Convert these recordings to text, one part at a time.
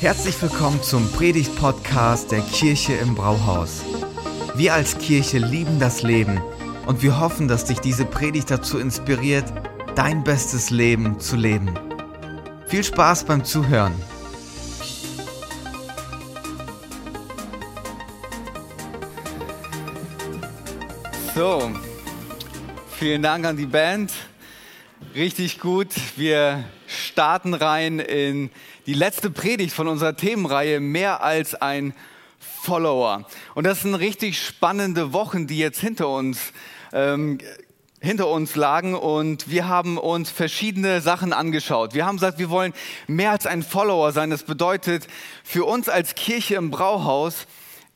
Herzlich willkommen zum Predigt-Podcast der Kirche im Brauhaus. Wir als Kirche lieben das Leben und wir hoffen, dass dich diese Predigt dazu inspiriert, dein bestes Leben zu leben. Viel Spaß beim Zuhören. So, vielen Dank an die Band. Richtig gut. Wir starten rein in die letzte Predigt von unserer Themenreihe Mehr als ein Follower. Und das sind richtig spannende Wochen, die jetzt hinter uns ähm, hinter uns lagen und wir haben uns verschiedene Sachen angeschaut. Wir haben gesagt, wir wollen mehr als ein Follower sein. Das bedeutet, für uns als Kirche im Brauhaus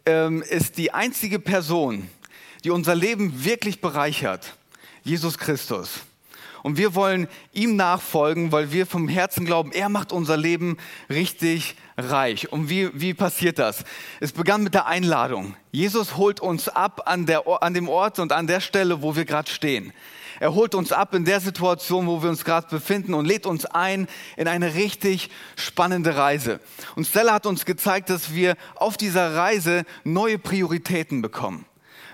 ähm, ist die einzige Person, die unser Leben wirklich bereichert, Jesus Christus. Und wir wollen ihm nachfolgen, weil wir vom Herzen glauben, er macht unser Leben richtig reich. Und wie, wie passiert das? Es begann mit der Einladung. Jesus holt uns ab an, der, an dem Ort und an der Stelle, wo wir gerade stehen. Er holt uns ab in der Situation, wo wir uns gerade befinden und lädt uns ein in eine richtig spannende Reise. Und Stella hat uns gezeigt, dass wir auf dieser Reise neue Prioritäten bekommen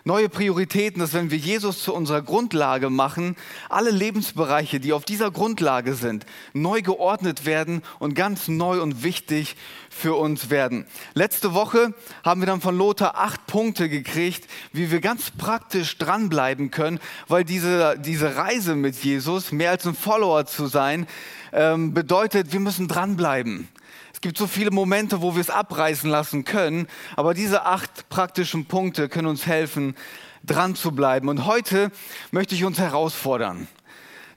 neue Prioritäten, dass wenn wir Jesus zu unserer Grundlage machen, alle Lebensbereiche, die auf dieser Grundlage sind, neu geordnet werden und ganz neu und wichtig für uns werden. Letzte Woche haben wir dann von Lothar acht Punkte gekriegt, wie wir ganz praktisch dranbleiben können, weil diese, diese Reise mit Jesus, mehr als ein Follower zu sein, ähm, bedeutet, wir müssen dranbleiben. Es gibt so viele Momente, wo wir es abreißen lassen können, aber diese acht praktischen Punkte können uns helfen, dran zu bleiben. Und heute möchte ich uns herausfordern.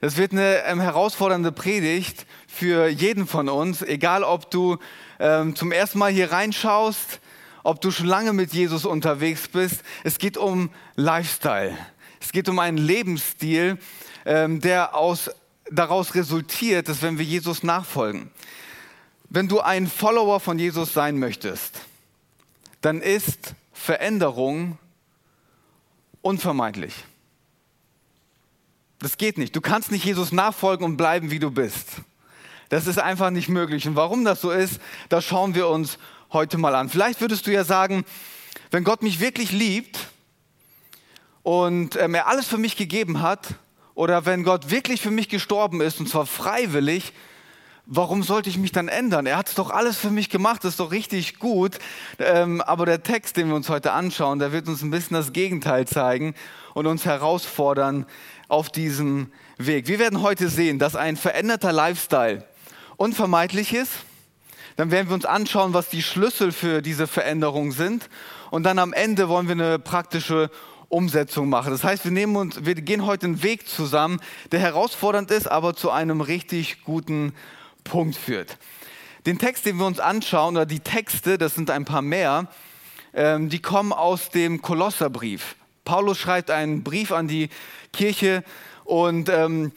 Das wird eine ähm, herausfordernde Predigt für jeden von uns, egal ob du ähm, zum ersten Mal hier reinschaust, ob du schon lange mit Jesus unterwegs bist. Es geht um Lifestyle. Es geht um einen Lebensstil, ähm, der aus, daraus resultiert, dass wenn wir Jesus nachfolgen, wenn du ein Follower von Jesus sein möchtest, dann ist Veränderung unvermeidlich. Das geht nicht. Du kannst nicht Jesus nachfolgen und bleiben, wie du bist. Das ist einfach nicht möglich. Und warum das so ist, das schauen wir uns heute mal an. Vielleicht würdest du ja sagen, wenn Gott mich wirklich liebt und ähm, er alles für mich gegeben hat, oder wenn Gott wirklich für mich gestorben ist, und zwar freiwillig, warum sollte ich mich dann ändern? Er hat es doch alles für mich gemacht, das ist doch richtig gut. Ähm, aber der Text, den wir uns heute anschauen, der wird uns ein bisschen das Gegenteil zeigen und uns herausfordern auf diesem Weg. Wir werden heute sehen, dass ein veränderter Lifestyle unvermeidlich ist. Dann werden wir uns anschauen, was die Schlüssel für diese Veränderung sind. Und dann am Ende wollen wir eine praktische Umsetzung machen. Das heißt, wir, nehmen uns, wir gehen heute einen Weg zusammen, der herausfordernd ist, aber zu einem richtig guten Punkt führt. Den Text, den wir uns anschauen, oder die Texte, das sind ein paar mehr, ähm, die kommen aus dem Kolosserbrief. Paulus schreibt einen Brief an die Kirche und ähm,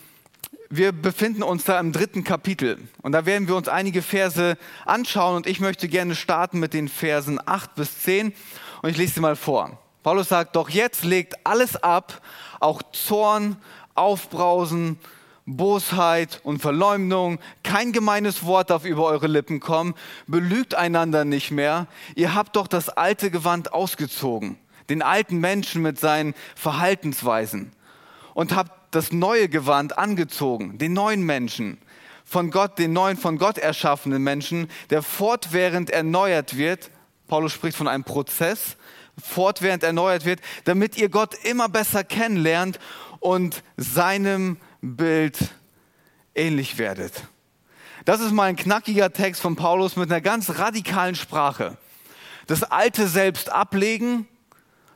wir befinden uns da im dritten Kapitel. Und da werden wir uns einige Verse anschauen und ich möchte gerne starten mit den Versen 8 bis 10 und ich lese sie mal vor. Paulus sagt, doch jetzt legt alles ab, auch Zorn, Aufbrausen, Bosheit und Verleumdung, kein gemeines Wort darf über eure Lippen kommen, belügt einander nicht mehr. Ihr habt doch das alte Gewand ausgezogen, den alten Menschen mit seinen Verhaltensweisen. Und habt das neue Gewand angezogen, den neuen Menschen, von Gott, den neuen von Gott erschaffenen Menschen, der fortwährend erneuert wird. Paulus spricht von einem Prozess, fortwährend erneuert wird, damit ihr Gott immer besser kennenlernt und seinem Bild ähnlich werdet. Das ist mal ein knackiger Text von Paulus mit einer ganz radikalen Sprache. Das alte Selbst ablegen,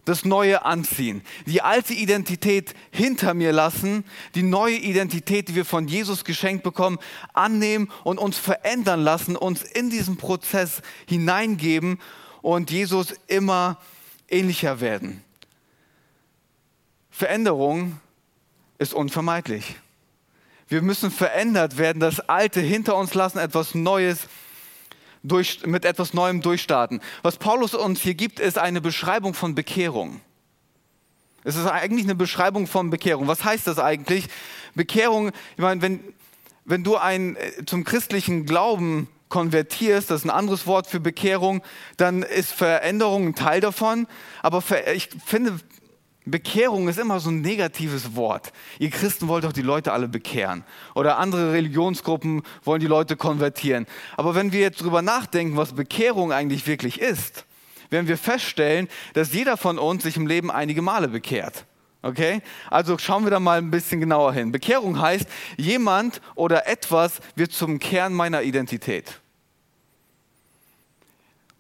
das Neue anziehen. Die alte Identität hinter mir lassen, die neue Identität, die wir von Jesus geschenkt bekommen, annehmen und uns verändern lassen, uns in diesen Prozess hineingeben und Jesus immer ähnlicher werden. Veränderung ist unvermeidlich. Wir müssen verändert werden, das Alte hinter uns lassen, etwas Neues durch, mit etwas Neuem durchstarten. Was Paulus uns hier gibt, ist eine Beschreibung von Bekehrung. Es ist eigentlich eine Beschreibung von Bekehrung. Was heißt das eigentlich? Bekehrung, ich meine, wenn, wenn du ein, äh, zum christlichen Glauben konvertierst, das ist ein anderes Wort für Bekehrung, dann ist Veränderung ein Teil davon. Aber ich finde, Bekehrung ist immer so ein negatives Wort. Ihr Christen wollt doch die Leute alle bekehren. Oder andere Religionsgruppen wollen die Leute konvertieren. Aber wenn wir jetzt drüber nachdenken, was Bekehrung eigentlich wirklich ist, werden wir feststellen, dass jeder von uns sich im Leben einige Male bekehrt. Okay? Also schauen wir da mal ein bisschen genauer hin. Bekehrung heißt, jemand oder etwas wird zum Kern meiner Identität.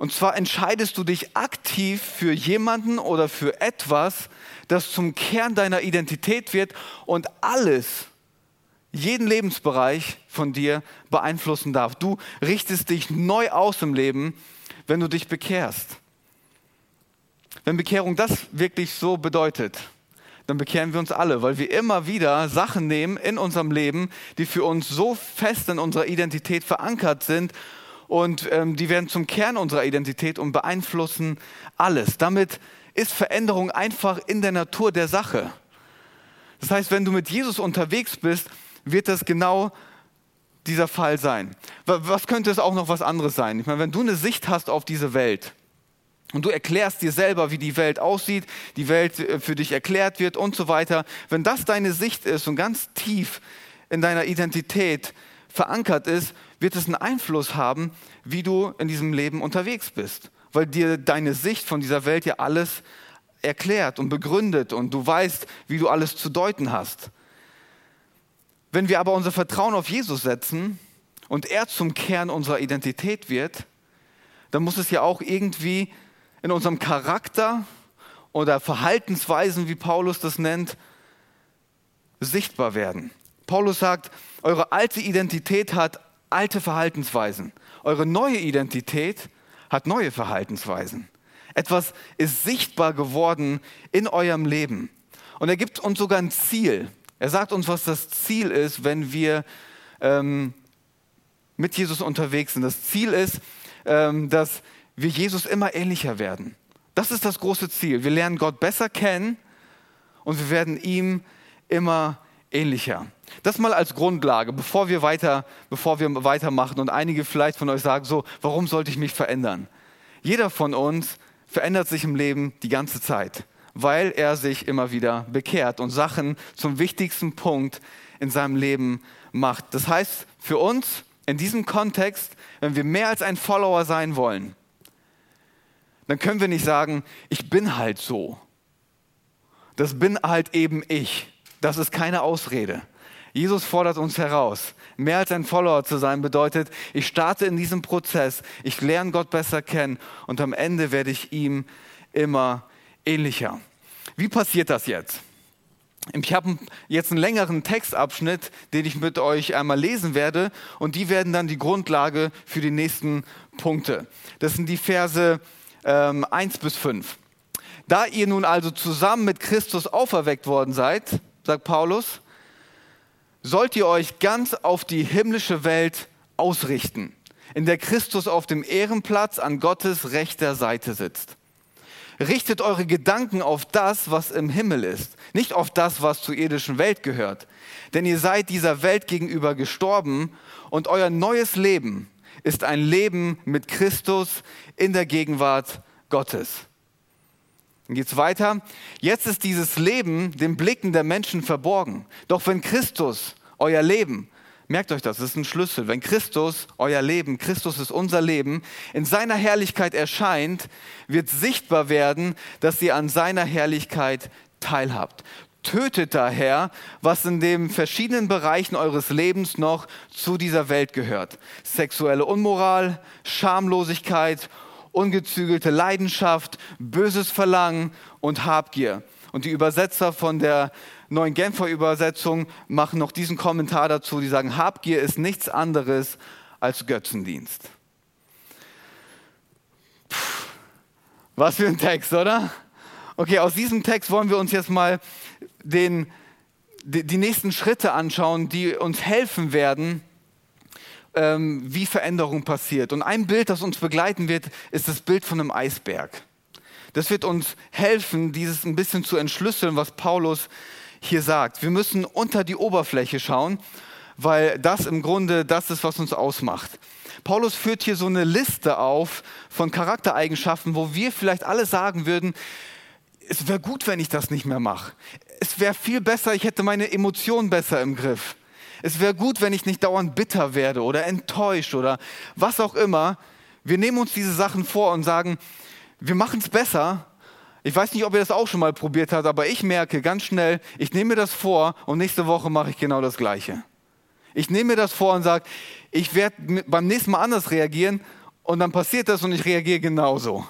Und zwar entscheidest du dich aktiv für jemanden oder für etwas, das zum Kern deiner Identität wird und alles, jeden Lebensbereich von dir beeinflussen darf. Du richtest dich neu aus im Leben, wenn du dich bekehrst. Wenn Bekehrung das wirklich so bedeutet, dann bekehren wir uns alle, weil wir immer wieder Sachen nehmen in unserem Leben, die für uns so fest in unserer Identität verankert sind und ähm, die werden zum Kern unserer Identität und beeinflussen alles. Damit ist Veränderung einfach in der Natur der Sache. Das heißt, wenn du mit Jesus unterwegs bist, wird das genau dieser Fall sein. Was könnte es auch noch was anderes sein? Ich meine, wenn du eine Sicht hast auf diese Welt und du erklärst dir selber, wie die Welt aussieht, die Welt äh, für dich erklärt wird und so weiter, wenn das deine Sicht ist und ganz tief in deiner Identität verankert ist, wird es einen Einfluss haben, wie du in diesem Leben unterwegs bist. Weil dir deine Sicht von dieser Welt ja alles erklärt und begründet und du weißt, wie du alles zu deuten hast. Wenn wir aber unser Vertrauen auf Jesus setzen und er zum Kern unserer Identität wird, dann muss es ja auch irgendwie in unserem Charakter oder Verhaltensweisen, wie Paulus das nennt, sichtbar werden. Paulus sagt, eure alte Identität hat alte Verhaltensweisen. Eure neue Identität hat neue Verhaltensweisen. Etwas ist sichtbar geworden in eurem Leben. Und er gibt uns sogar ein Ziel. Er sagt uns, was das Ziel ist, wenn wir ähm, mit Jesus unterwegs sind. Das Ziel ist, ähm, dass wir Jesus immer ähnlicher werden. Das ist das große Ziel. Wir lernen Gott besser kennen und wir werden ihm immer ähnlicher. Das mal als Grundlage, bevor wir, weiter, bevor wir weitermachen und einige vielleicht von euch sagen, so, warum sollte ich mich verändern? Jeder von uns verändert sich im Leben die ganze Zeit, weil er sich immer wieder bekehrt und Sachen zum wichtigsten Punkt in seinem Leben macht. Das heißt, für uns in diesem Kontext, wenn wir mehr als ein Follower sein wollen, dann können wir nicht sagen, ich bin halt so. Das bin halt eben ich. Das ist keine Ausrede. Jesus fordert uns heraus. Mehr als ein Follower zu sein bedeutet, ich starte in diesem Prozess, ich lerne Gott besser kennen und am Ende werde ich ihm immer ähnlicher. Wie passiert das jetzt? Ich habe jetzt einen längeren Textabschnitt, den ich mit euch einmal lesen werde und die werden dann die Grundlage für die nächsten Punkte. Das sind die Verse ähm, 1 bis 5. Da ihr nun also zusammen mit Christus auferweckt worden seid, sagt Paulus, sollt ihr euch ganz auf die himmlische Welt ausrichten, in der Christus auf dem Ehrenplatz an Gottes rechter Seite sitzt. Richtet eure Gedanken auf das, was im Himmel ist, nicht auf das, was zur irdischen Welt gehört. Denn ihr seid dieser Welt gegenüber gestorben und euer neues Leben ist ein Leben mit Christus in der Gegenwart Gottes. Dann geht es weiter. Jetzt ist dieses Leben den Blicken der Menschen verborgen. Doch wenn Christus euer Leben, merkt euch das, das ist ein Schlüssel, wenn Christus euer Leben, Christus ist unser Leben, in seiner Herrlichkeit erscheint, wird sichtbar werden, dass ihr an seiner Herrlichkeit teilhabt. Tötet daher, was in den verschiedenen Bereichen eures Lebens noch zu dieser Welt gehört. Sexuelle Unmoral, Schamlosigkeit ungezügelte Leidenschaft, böses Verlangen und Habgier. Und die Übersetzer von der neuen Genfer Übersetzung machen noch diesen Kommentar dazu, die sagen, Habgier ist nichts anderes als Götzendienst. Puh, was für ein Text, oder? Okay, aus diesem Text wollen wir uns jetzt mal den, die, die nächsten Schritte anschauen, die uns helfen werden, ähm, wie Veränderung passiert. Und ein Bild, das uns begleiten wird, ist das Bild von einem Eisberg. Das wird uns helfen, dieses ein bisschen zu entschlüsseln, was Paulus hier sagt. Wir müssen unter die Oberfläche schauen, weil das im Grunde das ist, was uns ausmacht. Paulus führt hier so eine Liste auf von Charaktereigenschaften, wo wir vielleicht alle sagen würden, es wäre gut, wenn ich das nicht mehr mache. Es wäre viel besser, ich hätte meine Emotionen besser im Griff. Es wäre gut, wenn ich nicht dauernd bitter werde oder enttäuscht oder was auch immer. Wir nehmen uns diese Sachen vor und sagen, wir machen es besser. Ich weiß nicht, ob ihr das auch schon mal probiert habt, aber ich merke ganz schnell, ich nehme mir das vor und nächste Woche mache ich genau das Gleiche. Ich nehme mir das vor und sage, ich werde beim nächsten Mal anders reagieren und dann passiert das und ich reagiere genauso.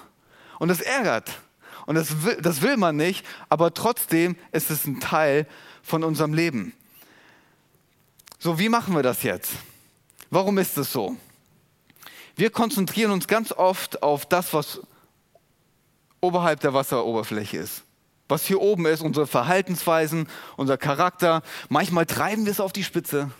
Und das ärgert. Und das will, das will man nicht, aber trotzdem ist es ein Teil von unserem Leben. So, wie machen wir das jetzt? Warum ist es so? Wir konzentrieren uns ganz oft auf das, was oberhalb der Wasseroberfläche ist. Was hier oben ist, unsere Verhaltensweisen, unser Charakter. Manchmal treiben wir es auf die Spitze.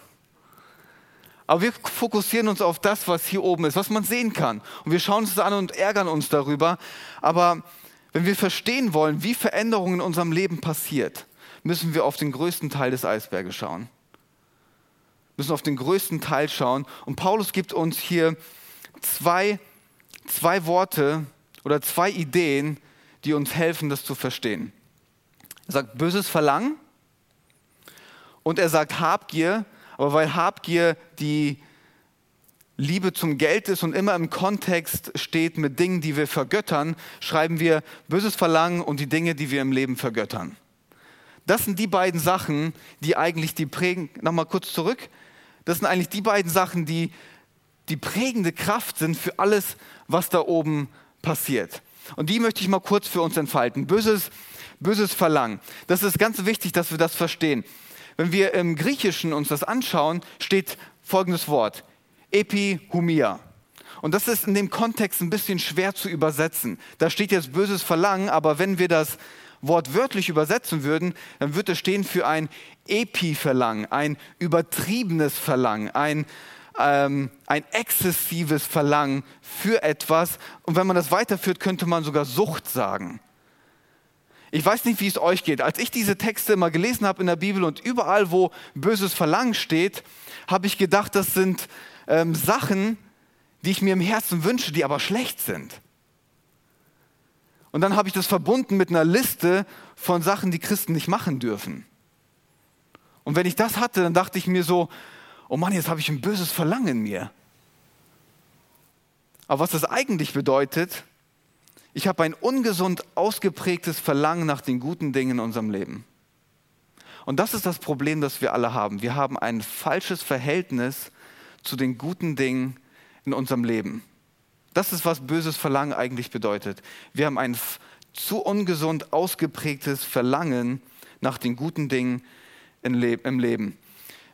Aber wir fokussieren uns auf das, was hier oben ist, was man sehen kann. Und wir schauen uns das an und ärgern uns darüber. Aber wenn wir verstehen wollen, wie Veränderungen in unserem Leben passiert, müssen wir auf den größten Teil des Eisberges schauen. Müssen auf den größten Teil schauen. Und Paulus gibt uns hier zwei, zwei Worte oder zwei Ideen, die uns helfen, das zu verstehen. Er sagt böses Verlangen und er sagt Habgier, aber weil Habgier die Liebe zum Geld ist und immer im Kontext steht mit Dingen, die wir vergöttern, schreiben wir böses Verlangen und die Dinge, die wir im Leben vergöttern. Das sind die beiden Sachen, die eigentlich die prägen. Nochmal kurz zurück. Das sind eigentlich die beiden Sachen, die die prägende Kraft sind für alles, was da oben passiert. Und die möchte ich mal kurz für uns entfalten. Böses, böses Verlangen. Das ist ganz wichtig, dass wir das verstehen. Wenn wir im Griechischen uns das anschauen, steht folgendes Wort. Epihumia. Und das ist in dem Kontext ein bisschen schwer zu übersetzen. Da steht jetzt böses Verlangen, aber wenn wir das wortwörtlich übersetzen würden, dann würde es stehen für ein Epi-Verlangen, ein übertriebenes Verlangen, ein, ähm, ein exzessives Verlangen für etwas. Und wenn man das weiterführt, könnte man sogar Sucht sagen. Ich weiß nicht, wie es euch geht. Als ich diese Texte mal gelesen habe in der Bibel und überall, wo böses Verlangen steht, habe ich gedacht, das sind ähm, Sachen, die ich mir im Herzen wünsche, die aber schlecht sind. Und dann habe ich das verbunden mit einer Liste von Sachen, die Christen nicht machen dürfen. Und wenn ich das hatte, dann dachte ich mir so, oh Mann, jetzt habe ich ein böses Verlangen in mir. Aber was das eigentlich bedeutet, ich habe ein ungesund ausgeprägtes Verlangen nach den guten Dingen in unserem Leben. Und das ist das Problem, das wir alle haben. Wir haben ein falsches Verhältnis zu den guten Dingen in unserem Leben. Das ist, was böses Verlangen eigentlich bedeutet. Wir haben ein zu ungesund ausgeprägtes Verlangen nach den guten Dingen im Leben.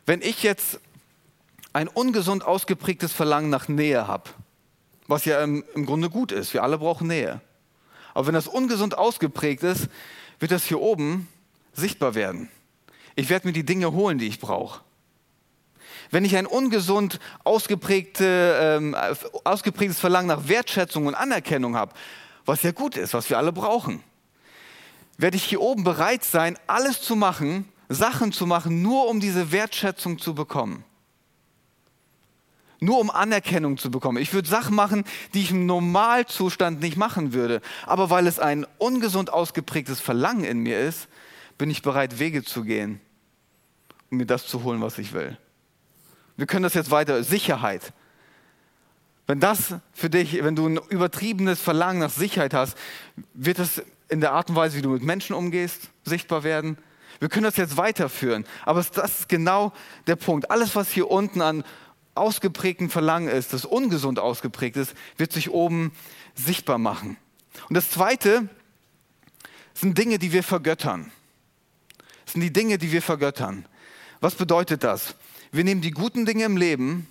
Wenn ich jetzt ein ungesund ausgeprägtes Verlangen nach Nähe habe, was ja im, im Grunde gut ist, wir alle brauchen Nähe. Aber wenn das ungesund ausgeprägt ist, wird das hier oben sichtbar werden. Ich werde mir die Dinge holen, die ich brauche. Wenn ich ein ungesund ausgeprägte, ähm, ausgeprägtes Verlangen nach Wertschätzung und Anerkennung habe, was ja gut ist, was wir alle brauchen, werde ich hier oben bereit sein, alles zu machen, Sachen zu machen, nur um diese Wertschätzung zu bekommen. Nur um Anerkennung zu bekommen. Ich würde Sachen machen, die ich im Normalzustand nicht machen würde. Aber weil es ein ungesund ausgeprägtes Verlangen in mir ist, bin ich bereit, Wege zu gehen, um mir das zu holen, was ich will. Wir können das jetzt weiter. Sicherheit. Wenn das für dich, wenn du ein übertriebenes Verlangen nach Sicherheit hast, wird das in der Art und Weise, wie du mit Menschen umgehst, sichtbar werden. Wir können das jetzt weiterführen. Aber das ist genau der Punkt. Alles, was hier unten an ausgeprägten Verlangen ist, das ungesund ausgeprägt ist, wird sich oben sichtbar machen. Und das Zweite sind Dinge, die wir vergöttern. Das sind die Dinge, die wir vergöttern. Was bedeutet das? Wir nehmen die guten Dinge im Leben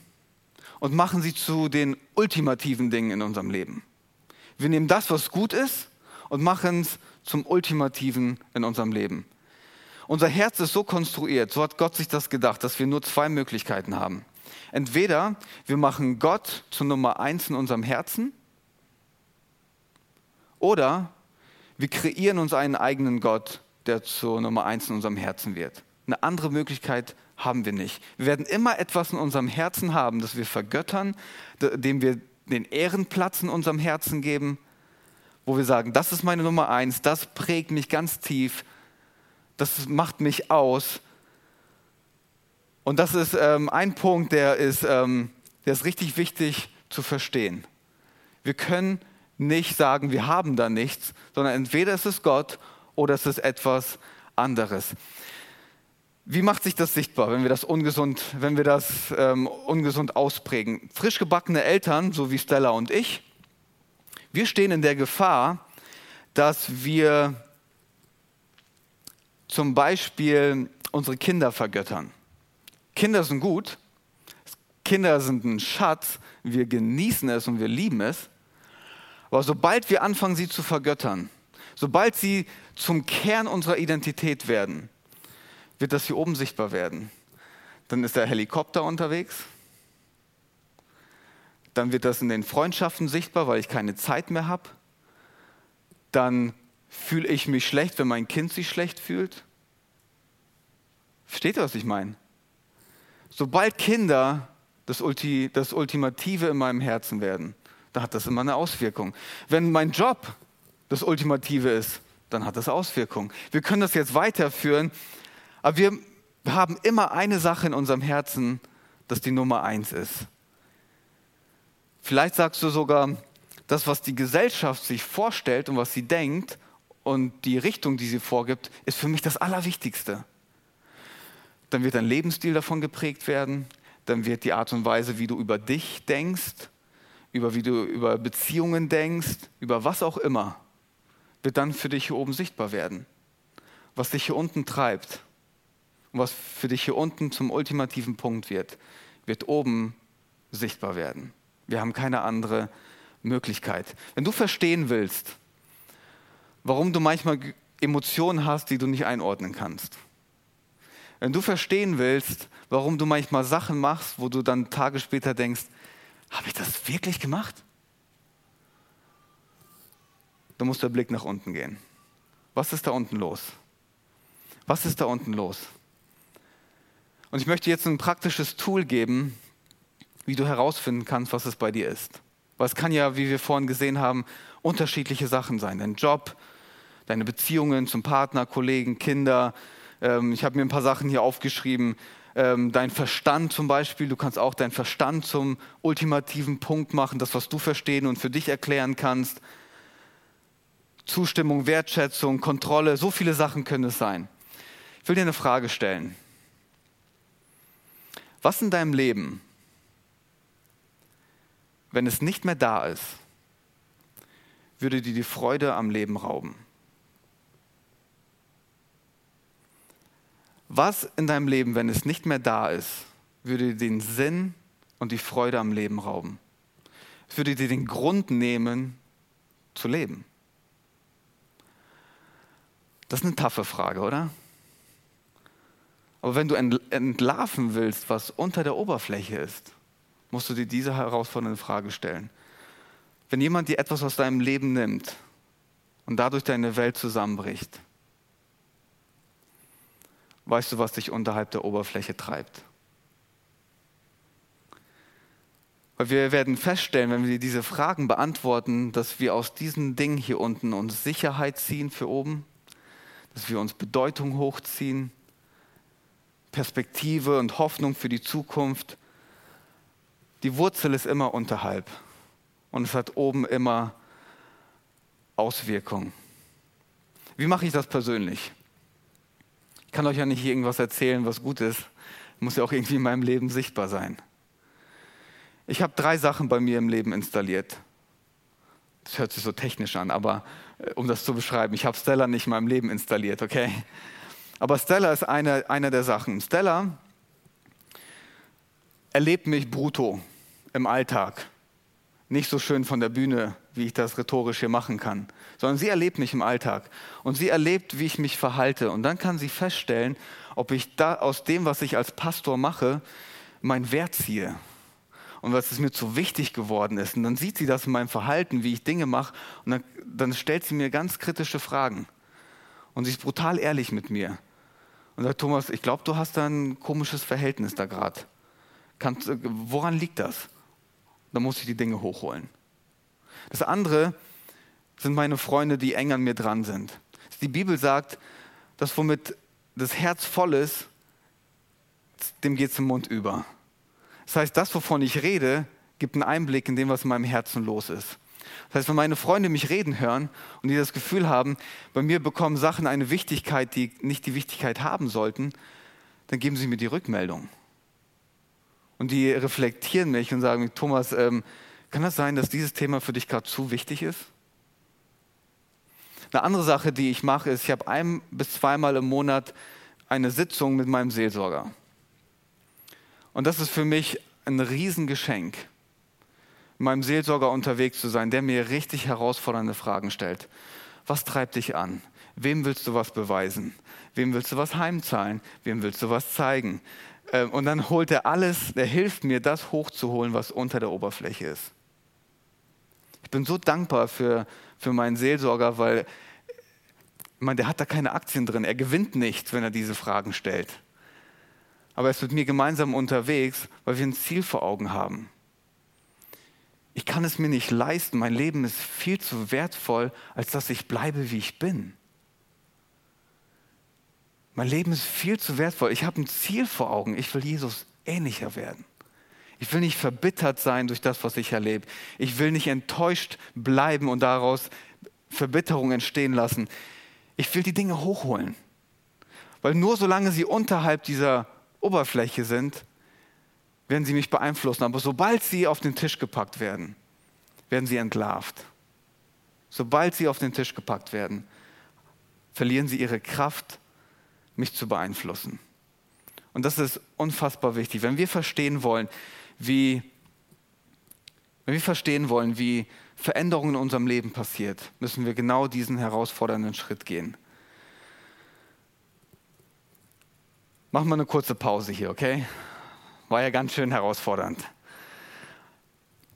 und machen sie zu den ultimativen Dingen in unserem Leben. Wir nehmen das, was gut ist, und machen es zum Ultimativen in unserem Leben. Unser Herz ist so konstruiert, so hat Gott sich das gedacht, dass wir nur zwei Möglichkeiten haben. Entweder wir machen Gott zur Nummer eins in unserem Herzen oder wir kreieren uns einen eigenen Gott, der zur Nummer eins in unserem Herzen wird. Eine andere Möglichkeit haben wir nicht. Wir werden immer etwas in unserem Herzen haben, das wir vergöttern, dem wir den Ehrenplatz in unserem Herzen geben, wo wir sagen, das ist meine Nummer eins, das prägt mich ganz tief, das macht mich aus. Und das ist ähm, ein Punkt, der ist, ähm, der ist richtig wichtig zu verstehen. Wir können nicht sagen, wir haben da nichts, sondern entweder ist es Gott oder es ist etwas anderes. Wie macht sich das sichtbar, wenn wir das ungesund, wenn wir das ähm, ungesund ausprägen? Frisch gebackene Eltern, so wie Stella und ich, wir stehen in der Gefahr, dass wir zum Beispiel unsere Kinder vergöttern. Kinder sind gut, Kinder sind ein Schatz, wir genießen es und wir lieben es. Aber sobald wir anfangen, sie zu vergöttern, sobald sie zum Kern unserer Identität werden, wird das hier oben sichtbar werden. Dann ist der Helikopter unterwegs. Dann wird das in den Freundschaften sichtbar, weil ich keine Zeit mehr habe. Dann fühle ich mich schlecht, wenn mein Kind sich schlecht fühlt. Versteht ihr, was ich meine? Sobald Kinder das, Ulti, das Ultimative in meinem Herzen werden, dann hat das immer eine Auswirkung. Wenn mein Job das Ultimative ist, dann hat das Auswirkungen. Wir können das jetzt weiterführen, aber wir haben immer eine Sache in unserem Herzen, das die Nummer eins ist. Vielleicht sagst du sogar, das, was die Gesellschaft sich vorstellt und was sie denkt und die Richtung, die sie vorgibt, ist für mich das Allerwichtigste. Dann wird dein Lebensstil davon geprägt werden, dann wird die Art und Weise, wie du über dich denkst, über wie du über Beziehungen denkst, über was auch immer, wird dann für dich hier oben sichtbar werden. Was dich hier unten treibt und was für dich hier unten zum ultimativen Punkt wird, wird oben sichtbar werden. Wir haben keine andere Möglichkeit. Wenn du verstehen willst, warum du manchmal Emotionen hast, die du nicht einordnen kannst, wenn du verstehen willst, warum du manchmal Sachen machst, wo du dann Tage später denkst, habe ich das wirklich gemacht? Da muss der Blick nach unten gehen. Was ist da unten los? Was ist da unten los? Und ich möchte jetzt ein praktisches Tool geben, wie du herausfinden kannst, was es bei dir ist. Weil es kann ja, wie wir vorhin gesehen haben, unterschiedliche Sachen sein. Dein Job, deine Beziehungen zum Partner, Kollegen, Kinder. Ähm, ich habe mir ein paar Sachen hier aufgeschrieben. Ähm, dein Verstand zum Beispiel, du kannst auch deinen Verstand zum ultimativen Punkt machen, das, was du verstehen und für dich erklären kannst. Zustimmung, Wertschätzung, Kontrolle, so viele Sachen können es sein. Ich will dir eine Frage stellen. Was in deinem Leben, wenn es nicht mehr da ist, würde dir die Freude am Leben rauben? Was in deinem Leben, wenn es nicht mehr da ist, würde dir den Sinn und die Freude am Leben rauben? Es würde dir den Grund nehmen, zu leben. Das ist eine taffe Frage, oder? Aber wenn du entlarven willst, was unter der Oberfläche ist, musst du dir diese herausfordernde Frage stellen. Wenn jemand dir etwas aus deinem Leben nimmt und dadurch deine Welt zusammenbricht, weißt du, was dich unterhalb der Oberfläche treibt? Weil wir werden feststellen, wenn wir diese Fragen beantworten, dass wir aus diesen Dingen hier unten uns Sicherheit ziehen für oben, dass wir uns Bedeutung hochziehen, Perspektive und Hoffnung für die Zukunft. Die Wurzel ist immer unterhalb und es hat oben immer Auswirkungen. Wie mache ich das persönlich? Ich kann euch ja nicht irgendwas erzählen, was gut ist. Muss ja auch irgendwie in meinem Leben sichtbar sein. Ich habe drei Sachen bei mir im Leben installiert. Das hört sich so technisch an, aber äh, um das zu beschreiben, ich habe Stella nicht in meinem Leben installiert, okay? Aber Stella ist eine, eine der Sachen. Stella erlebt mich brutto im Alltag. Nicht so schön von der Bühne, wie ich das rhetorisch hier machen kann, sondern sie erlebt mich im Alltag und sie erlebt, wie ich mich verhalte. Und dann kann sie feststellen, ob ich da aus dem, was ich als Pastor mache, meinen Wert ziehe und was es mir zu wichtig geworden ist. Und dann sieht sie das in meinem Verhalten, wie ich Dinge mache und dann, dann stellt sie mir ganz kritische Fragen. Und sie ist brutal ehrlich mit mir. Und sagt, Thomas, ich glaube, du hast da ein komisches Verhältnis da gerade. Woran liegt das? Dann muss ich die Dinge hochholen. Das andere sind meine Freunde, die eng an mir dran sind. Die Bibel sagt, dass womit das Herz voll ist, dem geht es im Mund über. Das heißt, das, wovon ich rede, gibt einen Einblick in dem, was in meinem Herzen los ist. Das heißt, wenn meine Freunde mich reden hören und die das Gefühl haben, bei mir bekommen Sachen eine Wichtigkeit, die nicht die Wichtigkeit haben sollten, dann geben sie mir die Rückmeldung. Und die reflektieren mich und sagen, Thomas, ähm, kann das sein, dass dieses Thema für dich gerade zu wichtig ist? Eine andere Sache, die ich mache, ist, ich habe ein bis zweimal im Monat eine Sitzung mit meinem Seelsorger. Und das ist für mich ein Riesengeschenk, meinem Seelsorger unterwegs zu sein, der mir richtig herausfordernde Fragen stellt. Was treibt dich an? Wem willst du was beweisen? Wem willst du was heimzahlen? Wem willst du was zeigen? Ähm, und dann holt er alles, der hilft mir, das hochzuholen, was unter der Oberfläche ist. Ich bin so dankbar für, für meinen Seelsorger, weil meine, der hat da keine Aktien drin. Er gewinnt nichts, wenn er diese Fragen stellt. Aber er ist mit mir gemeinsam unterwegs, weil wir ein Ziel vor Augen haben. Ich kann es mir nicht leisten. Mein Leben ist viel zu wertvoll, als dass ich bleibe, wie ich bin. Mein Leben ist viel zu wertvoll. Ich habe ein Ziel vor Augen. Ich will Jesus ähnlicher werden. Ich will nicht verbittert sein durch das, was ich erlebe. Ich will nicht enttäuscht bleiben und daraus Verbitterung entstehen lassen. Ich will die Dinge hochholen. Weil nur solange sie unterhalb dieser Oberfläche sind, werden sie mich beeinflussen. Aber sobald sie auf den Tisch gepackt werden, werden sie entlarvt. Sobald sie auf den Tisch gepackt werden, verlieren sie ihre Kraft mich zu beeinflussen. Und das ist unfassbar wichtig. Wenn wir verstehen wollen, wie, wenn wir verstehen wollen, wie Veränderung in unserem Leben passiert, müssen wir genau diesen herausfordernden Schritt gehen. Machen wir eine kurze Pause hier, okay? War ja ganz schön herausfordernd.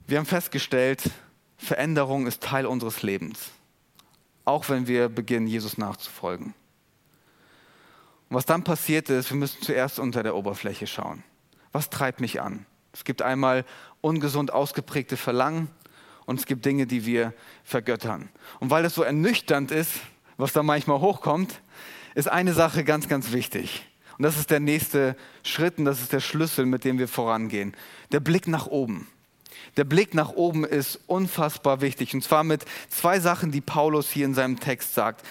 Wir haben festgestellt, Veränderung ist Teil unseres Lebens, auch wenn wir beginnen, Jesus nachzufolgen. Und was dann passiert ist, wir müssen zuerst unter der Oberfläche schauen. Was treibt mich an? Es gibt einmal ungesund ausgeprägte Verlangen und es gibt Dinge, die wir vergöttern. Und weil es so ernüchternd ist, was da manchmal hochkommt, ist eine Sache ganz, ganz wichtig. Und das ist der nächste Schritt und das ist der Schlüssel, mit dem wir vorangehen. Der Blick nach oben. Der Blick nach oben ist unfassbar wichtig. Und zwar mit zwei Sachen, die Paulus hier in seinem Text sagt.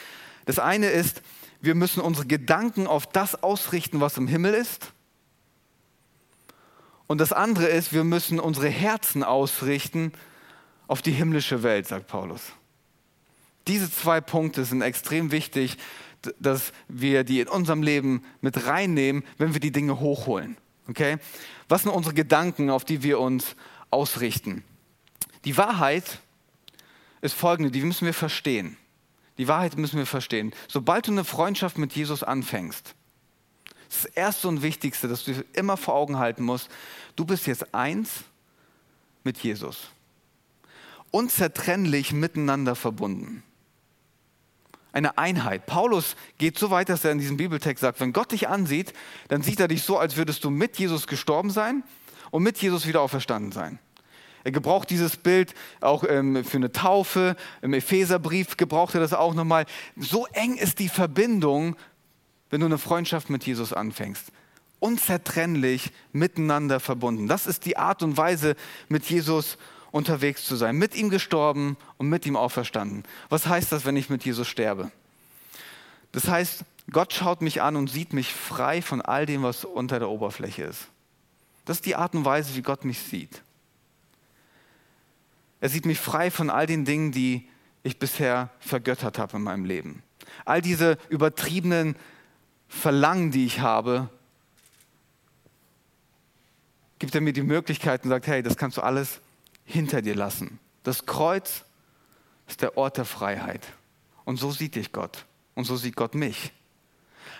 Das eine ist, wir müssen unsere Gedanken auf das ausrichten, was im Himmel ist. Und das andere ist, wir müssen unsere Herzen ausrichten auf die himmlische Welt, sagt Paulus. Diese zwei Punkte sind extrem wichtig, dass wir die in unserem Leben mit reinnehmen, wenn wir die Dinge hochholen. Okay? Was sind unsere Gedanken, auf die wir uns ausrichten? Die Wahrheit ist folgende, die müssen wir verstehen. Die Wahrheit müssen wir verstehen. Sobald du eine Freundschaft mit Jesus anfängst, das Erste und Wichtigste, das du immer vor Augen halten musst, du bist jetzt eins mit Jesus. Unzertrennlich miteinander verbunden. Eine Einheit. Paulus geht so weit, dass er in diesem Bibeltext sagt, wenn Gott dich ansieht, dann sieht er dich so, als würdest du mit Jesus gestorben sein und mit Jesus wieder auferstanden sein. Er gebraucht dieses Bild auch ähm, für eine Taufe. Im Epheserbrief gebraucht er das auch nochmal. So eng ist die Verbindung, wenn du eine Freundschaft mit Jesus anfängst. Unzertrennlich miteinander verbunden. Das ist die Art und Weise, mit Jesus unterwegs zu sein. Mit ihm gestorben und mit ihm auferstanden. Was heißt das, wenn ich mit Jesus sterbe? Das heißt, Gott schaut mich an und sieht mich frei von all dem, was unter der Oberfläche ist. Das ist die Art und Weise, wie Gott mich sieht. Er sieht mich frei von all den Dingen, die ich bisher vergöttert habe in meinem Leben. All diese übertriebenen Verlangen, die ich habe, gibt er mir die Möglichkeit und sagt, hey, das kannst du alles hinter dir lassen. Das Kreuz ist der Ort der Freiheit. Und so sieht dich Gott. Und so sieht Gott mich.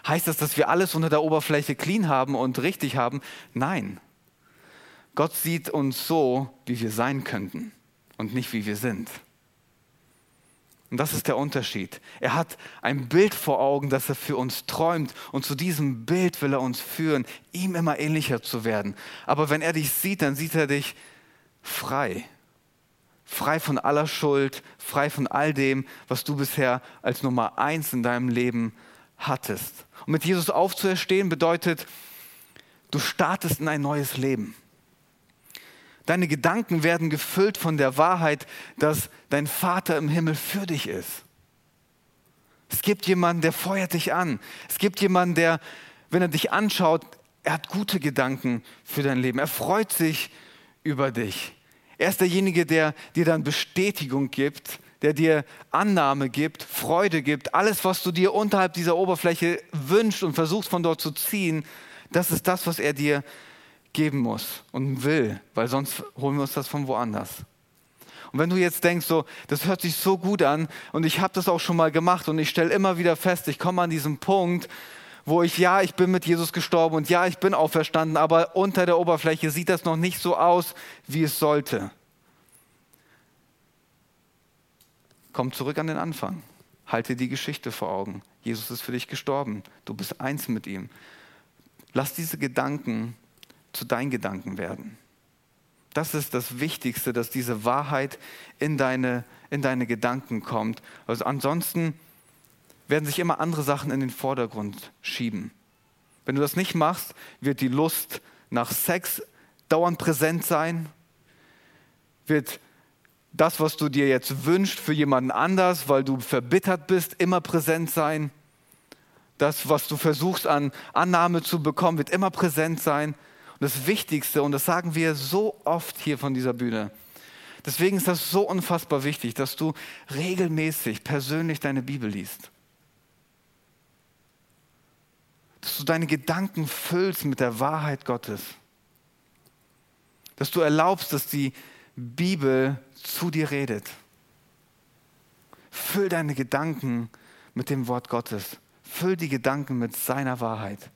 Heißt das, dass wir alles unter der Oberfläche clean haben und richtig haben? Nein. Gott sieht uns so, wie wir sein könnten und nicht wie wir sind. Und das ist der Unterschied. Er hat ein Bild vor Augen, das er für uns träumt. Und zu diesem Bild will er uns führen, ihm immer ähnlicher zu werden. Aber wenn er dich sieht, dann sieht er dich frei. Frei von aller Schuld, frei von all dem, was du bisher als Nummer eins in deinem Leben hattest. Und mit Jesus aufzuerstehen bedeutet, du startest in ein neues Leben. Deine Gedanken werden gefüllt von der Wahrheit, dass dein Vater im Himmel für dich ist. Es gibt jemanden, der feuert dich an. Es gibt jemanden, der, wenn er dich anschaut, er hat gute Gedanken für dein Leben. Er freut sich über dich. Er ist derjenige, der dir dann Bestätigung gibt, der dir Annahme gibt, Freude gibt. Alles, was du dir unterhalb dieser Oberfläche wünschst und versuchst von dort zu ziehen, das ist das, was er dir geben muss und will, weil sonst holen wir uns das von woanders. Und wenn du jetzt denkst, so, das hört sich so gut an und ich habe das auch schon mal gemacht und ich stelle immer wieder fest, ich komme an diesen Punkt, wo ich, ja, ich bin mit Jesus gestorben und ja, ich bin auferstanden, aber unter der Oberfläche sieht das noch nicht so aus, wie es sollte. Komm zurück an den Anfang. Halte die Geschichte vor Augen. Jesus ist für dich gestorben. Du bist eins mit ihm. Lass diese Gedanken zu deinen Gedanken werden. Das ist das Wichtigste, dass diese Wahrheit in deine, in deine Gedanken kommt. Also ansonsten werden sich immer andere Sachen in den Vordergrund schieben. Wenn du das nicht machst, wird die Lust nach Sex dauernd präsent sein, wird das, was du dir jetzt wünschst für jemanden anders, weil du verbittert bist, immer präsent sein. Das, was du versuchst an Annahme zu bekommen, wird immer präsent sein das Wichtigste, und das sagen wir so oft hier von dieser Bühne, deswegen ist das so unfassbar wichtig, dass du regelmäßig persönlich deine Bibel liest. Dass du deine Gedanken füllst mit der Wahrheit Gottes. Dass du erlaubst, dass die Bibel zu dir redet. Füll deine Gedanken mit dem Wort Gottes. Füll die Gedanken mit seiner Wahrheit.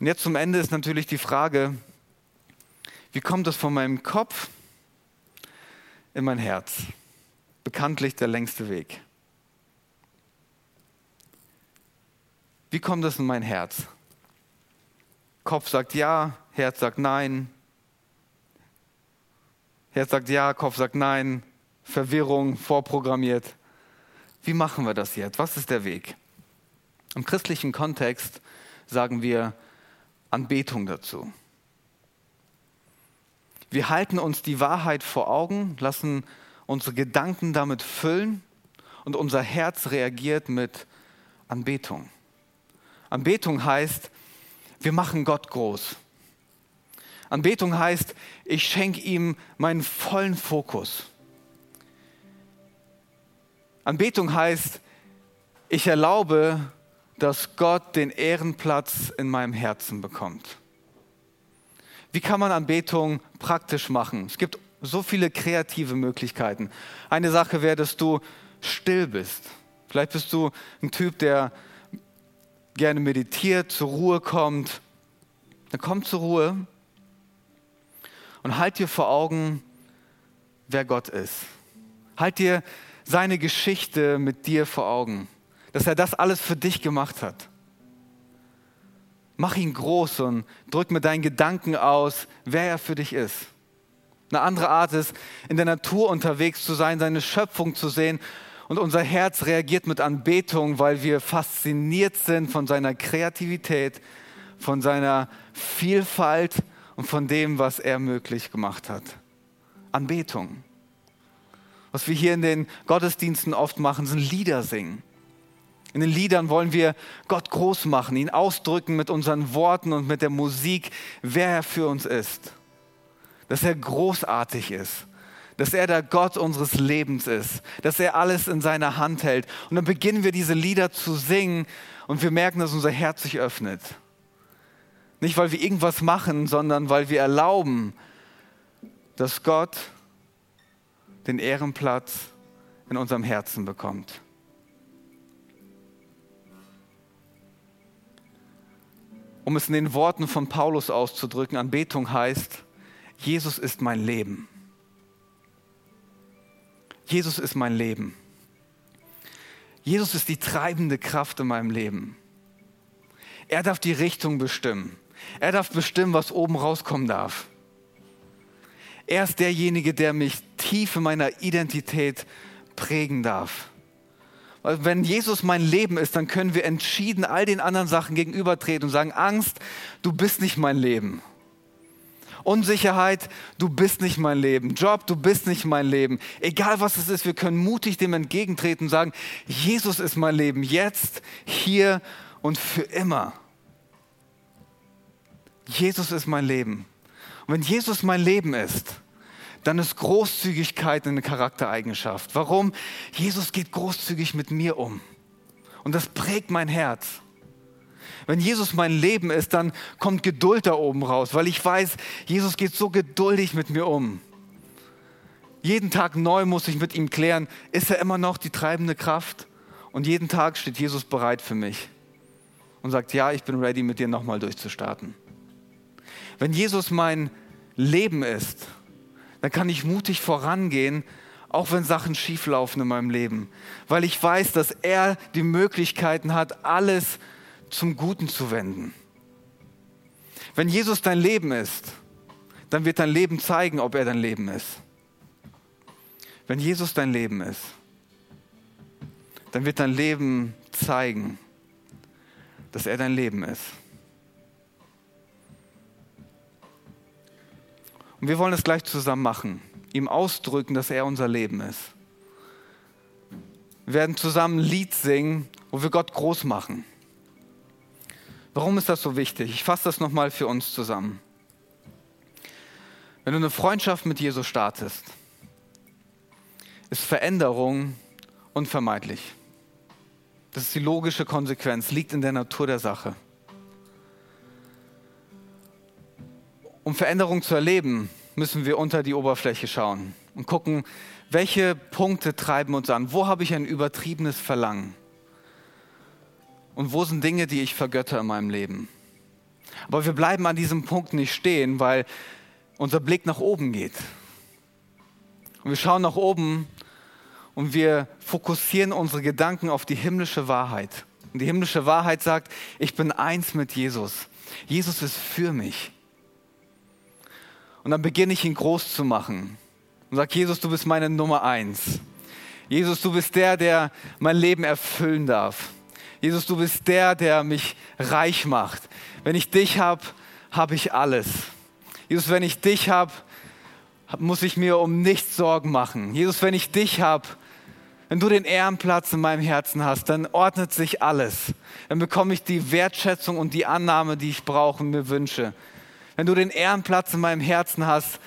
Und jetzt zum Ende ist natürlich die Frage, wie kommt das von meinem Kopf in mein Herz? Bekanntlich der längste Weg. Wie kommt das in mein Herz? Kopf sagt ja, Herz sagt nein. Herz sagt ja, Kopf sagt nein. Verwirrung, vorprogrammiert. Wie machen wir das jetzt? Was ist der Weg? Im christlichen Kontext sagen wir, Anbetung dazu. Wir halten uns die Wahrheit vor Augen, lassen unsere Gedanken damit füllen und unser Herz reagiert mit Anbetung. Anbetung heißt, wir machen Gott groß. Anbetung heißt, ich schenke ihm meinen vollen Fokus. Anbetung heißt, ich erlaube, dass Gott den Ehrenplatz in meinem Herzen bekommt. Wie kann man Anbetung praktisch machen? Es gibt so viele kreative Möglichkeiten. Eine Sache wäre, dass du still bist. Vielleicht bist du ein Typ, der gerne meditiert, zur Ruhe kommt. Dann komm zur Ruhe und halt dir vor Augen, wer Gott ist. Halt dir seine Geschichte mit dir vor Augen dass er das alles für dich gemacht hat. Mach ihn groß und drück mit deinen Gedanken aus, wer er für dich ist. Eine andere Art ist, in der Natur unterwegs zu sein, seine Schöpfung zu sehen und unser Herz reagiert mit Anbetung, weil wir fasziniert sind von seiner Kreativität, von seiner Vielfalt und von dem, was er möglich gemacht hat. Anbetung. Was wir hier in den Gottesdiensten oft machen, sind Lieder singen. In den Liedern wollen wir Gott groß machen, ihn ausdrücken mit unseren Worten und mit der Musik, wer er für uns ist. Dass er großartig ist. Dass er der Gott unseres Lebens ist. Dass er alles in seiner Hand hält. Und dann beginnen wir diese Lieder zu singen und wir merken, dass unser Herz sich öffnet. Nicht, weil wir irgendwas machen, sondern weil wir erlauben, dass Gott den Ehrenplatz in unserem Herzen bekommt. Um es in den Worten von Paulus auszudrücken, Anbetung heißt, Jesus ist mein Leben. Jesus ist mein Leben. Jesus ist die treibende Kraft in meinem Leben. Er darf die Richtung bestimmen. Er darf bestimmen, was oben rauskommen darf. Er ist derjenige, der mich tief in meiner Identität prägen darf. Weil wenn Jesus mein Leben ist, dann können wir entschieden all den anderen Sachen gegenübertreten und sagen, Angst, du bist nicht mein Leben. Unsicherheit, du bist nicht mein Leben. Job, du bist nicht mein Leben. Egal was es ist, wir können mutig dem entgegentreten und sagen, Jesus ist mein Leben, jetzt, hier und für immer. Jesus ist mein Leben. Und wenn Jesus mein Leben ist, dann ist Großzügigkeit eine Charaktereigenschaft. Warum? Jesus geht großzügig mit mir um. Und das prägt mein Herz. Wenn Jesus mein Leben ist, dann kommt Geduld da oben raus, weil ich weiß, Jesus geht so geduldig mit mir um. Jeden Tag neu muss ich mit ihm klären, ist er immer noch die treibende Kraft? Und jeden Tag steht Jesus bereit für mich und sagt, ja, ich bin ready, mit dir nochmal durchzustarten. Wenn Jesus mein Leben ist, dann kann ich mutig vorangehen, auch wenn Sachen schieflaufen in meinem Leben, weil ich weiß, dass er die Möglichkeiten hat, alles zum Guten zu wenden. Wenn Jesus dein Leben ist, dann wird dein Leben zeigen, ob er dein Leben ist. Wenn Jesus dein Leben ist, dann wird dein Leben zeigen, dass er dein Leben ist. Und wir wollen es gleich zusammen machen, ihm ausdrücken, dass er unser Leben ist. Wir werden zusammen ein Lied singen, wo wir Gott groß machen. Warum ist das so wichtig? Ich fasse das nochmal für uns zusammen. Wenn du eine Freundschaft mit Jesus startest, ist Veränderung unvermeidlich. Das ist die logische Konsequenz, liegt in der Natur der Sache. Um Veränderung zu erleben, müssen wir unter die Oberfläche schauen und gucken, welche Punkte treiben uns an. Wo habe ich ein übertriebenes Verlangen? Und wo sind Dinge, die ich vergötter in meinem Leben? Aber wir bleiben an diesem Punkt nicht stehen, weil unser Blick nach oben geht. Und wir schauen nach oben und wir fokussieren unsere Gedanken auf die himmlische Wahrheit. Und die himmlische Wahrheit sagt, ich bin eins mit Jesus. Jesus ist für mich. Und dann beginne ich ihn groß zu machen und sage, Jesus, du bist meine Nummer eins. Jesus, du bist der, der mein Leben erfüllen darf. Jesus, du bist der, der mich reich macht. Wenn ich dich habe, habe ich alles. Jesus, wenn ich dich habe, muss ich mir um nichts Sorgen machen. Jesus, wenn ich dich habe, wenn du den Ehrenplatz in meinem Herzen hast, dann ordnet sich alles. Dann bekomme ich die Wertschätzung und die Annahme, die ich brauche und mir wünsche. Wenn du den Ehrenplatz in meinem Herzen hast,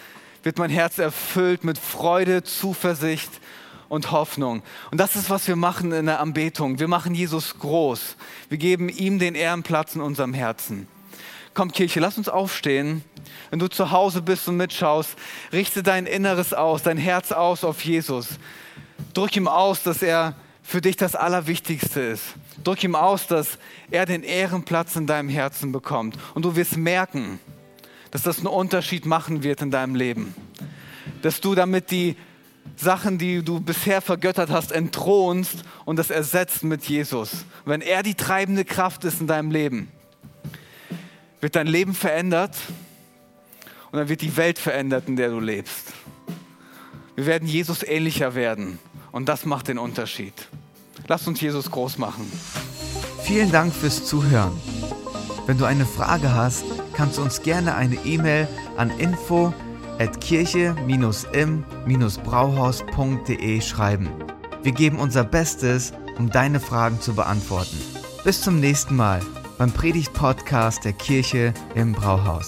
wird mein Herz erfüllt mit Freude, Zuversicht und Hoffnung. Und das ist, was wir machen in der Anbetung. Wir machen Jesus groß. Wir geben ihm den Ehrenplatz in unserem Herzen. Komm, Kirche, lass uns aufstehen. Wenn du zu Hause bist und mitschaust, richte dein Inneres aus, dein Herz aus auf Jesus. Drück ihm aus, dass er für dich das Allerwichtigste ist. Drück ihm aus, dass er den Ehrenplatz in deinem Herzen bekommt. Und du wirst merken, dass das einen Unterschied machen wird in deinem Leben. Dass du damit die Sachen, die du bisher vergöttert hast, entthronst und das ersetzt mit Jesus. Wenn er die treibende Kraft ist in deinem Leben, wird dein Leben verändert und dann wird die Welt verändert, in der du lebst. Wir werden Jesus ähnlicher werden und das macht den Unterschied. Lass uns Jesus groß machen. Vielen Dank fürs Zuhören. Wenn du eine Frage hast, kannst du uns gerne eine E-Mail an info at kirche-im-brauhaus.de schreiben. Wir geben unser Bestes, um deine Fragen zu beantworten. Bis zum nächsten Mal beim Predigt-Podcast der Kirche im Brauhaus.